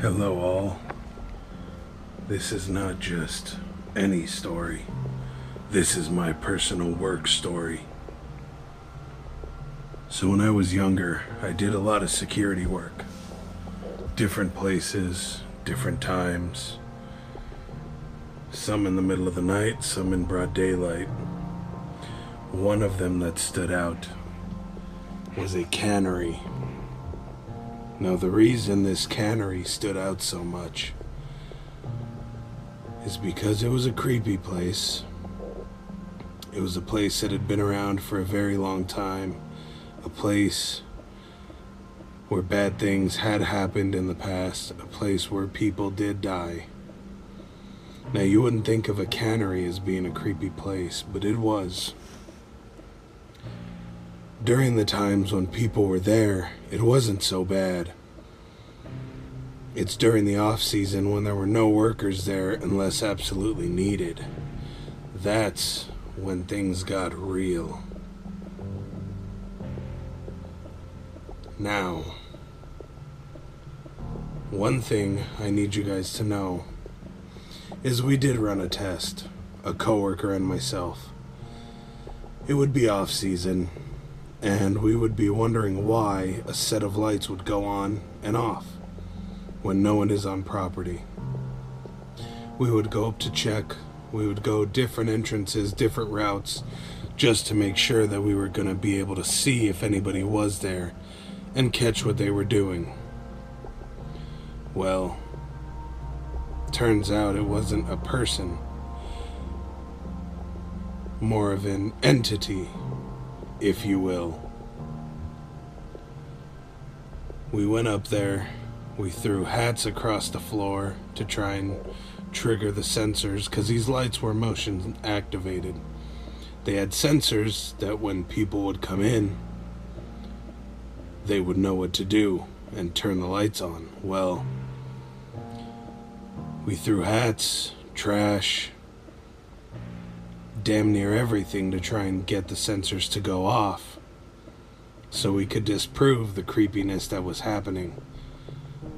Hello, all. This is not just any story. This is my personal work story. So, when I was younger, I did a lot of security work. Different places, different times. Some in the middle of the night, some in broad daylight. One of them that stood out was a cannery. Now, the reason this cannery stood out so much is because it was a creepy place. It was a place that had been around for a very long time, a place where bad things had happened in the past, a place where people did die. Now, you wouldn't think of a cannery as being a creepy place, but it was. During the times when people were there, it wasn't so bad. It's during the off season when there were no workers there unless absolutely needed. That's when things got real. Now, one thing I need you guys to know is we did run a test, a coworker and myself. It would be off season, and we would be wondering why a set of lights would go on and off when no one is on property. We would go up to check, we would go different entrances, different routes, just to make sure that we were going to be able to see if anybody was there and catch what they were doing. Well, turns out it wasn't a person, more of an entity, if you will. We went up there, we threw hats across the floor to try and trigger the sensors because these lights were motion activated. They had sensors that when people would come in, they would know what to do and turn the lights on. Well, we threw hats, trash, damn near everything to try and get the sensors to go off so we could disprove the creepiness that was happening.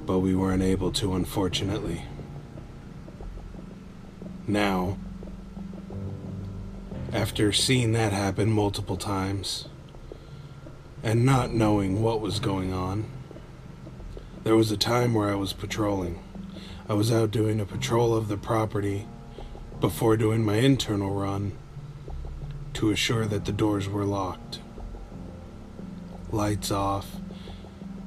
But we weren't able to, unfortunately. Now, after seeing that happen multiple times and not knowing what was going on, there was a time where I was patrolling. I was out doing a patrol of the property before doing my internal run to assure that the doors were locked. Lights off,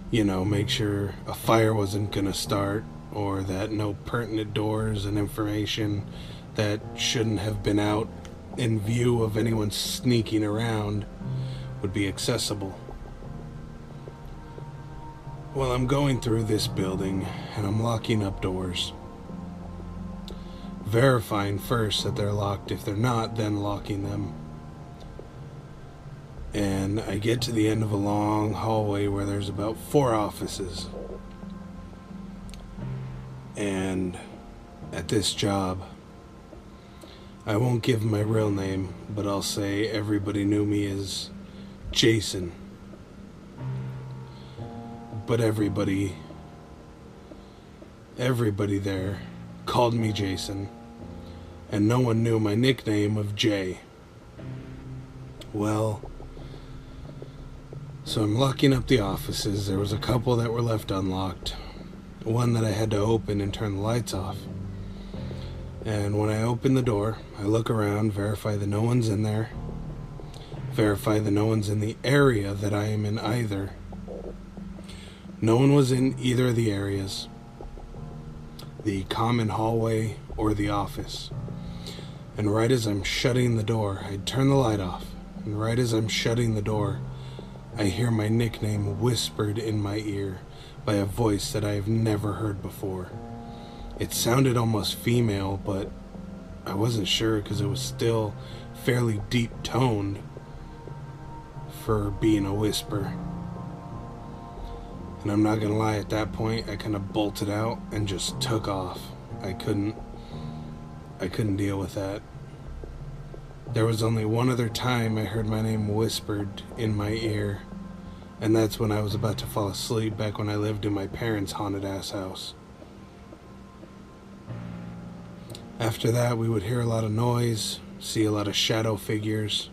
you know, make sure a fire wasn't going to start or that no pertinent doors and information that shouldn't have been out in view of anyone sneaking around would be accessible. Well, I'm going through this building and I'm locking up doors. Verifying first that they're locked. If they're not, then locking them. And I get to the end of a long hallway where there's about four offices. And at this job, I won't give my real name, but I'll say everybody knew me as Jason but everybody everybody there called me Jason and no one knew my nickname of Jay. Well, so I'm locking up the offices. There was a couple that were left unlocked. One that I had to open and turn the lights off. And when I open the door, I look around, verify that no one's in there, verify that no one's in the area that I am in either no one was in either of the areas the common hallway or the office. And right as I'm shutting the door, I turn the light off. And right as I'm shutting the door, I hear my nickname whispered in my ear by a voice that I have never heard before. It sounded almost female, but I wasn't sure because it was still fairly deep toned for being a whisper. And I'm not gonna lie, at that point, I kind of bolted out and just took off. I couldn't, I couldn't deal with that. There was only one other time I heard my name whispered in my ear, and that's when I was about to fall asleep back when I lived in my parents' haunted ass house. After that, we would hear a lot of noise, see a lot of shadow figures,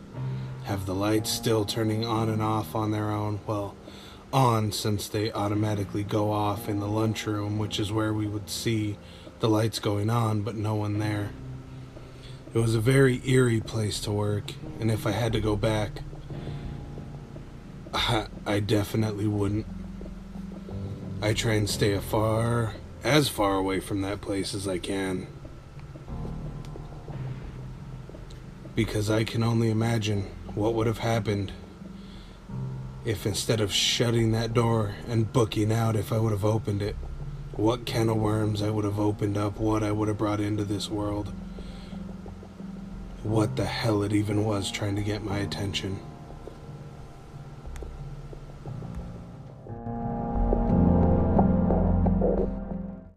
have the lights still turning on and off on their own. Well, on since they automatically go off in the lunchroom, which is where we would see the lights going on, but no one there. It was a very eerie place to work, and if I had to go back, I, I definitely wouldn't. I try and stay far, as far away from that place as I can. Because I can only imagine what would have happened if instead of shutting that door and booking out, if I would have opened it, what can of worms I would have opened up, what I would have brought into this world, what the hell it even was trying to get my attention.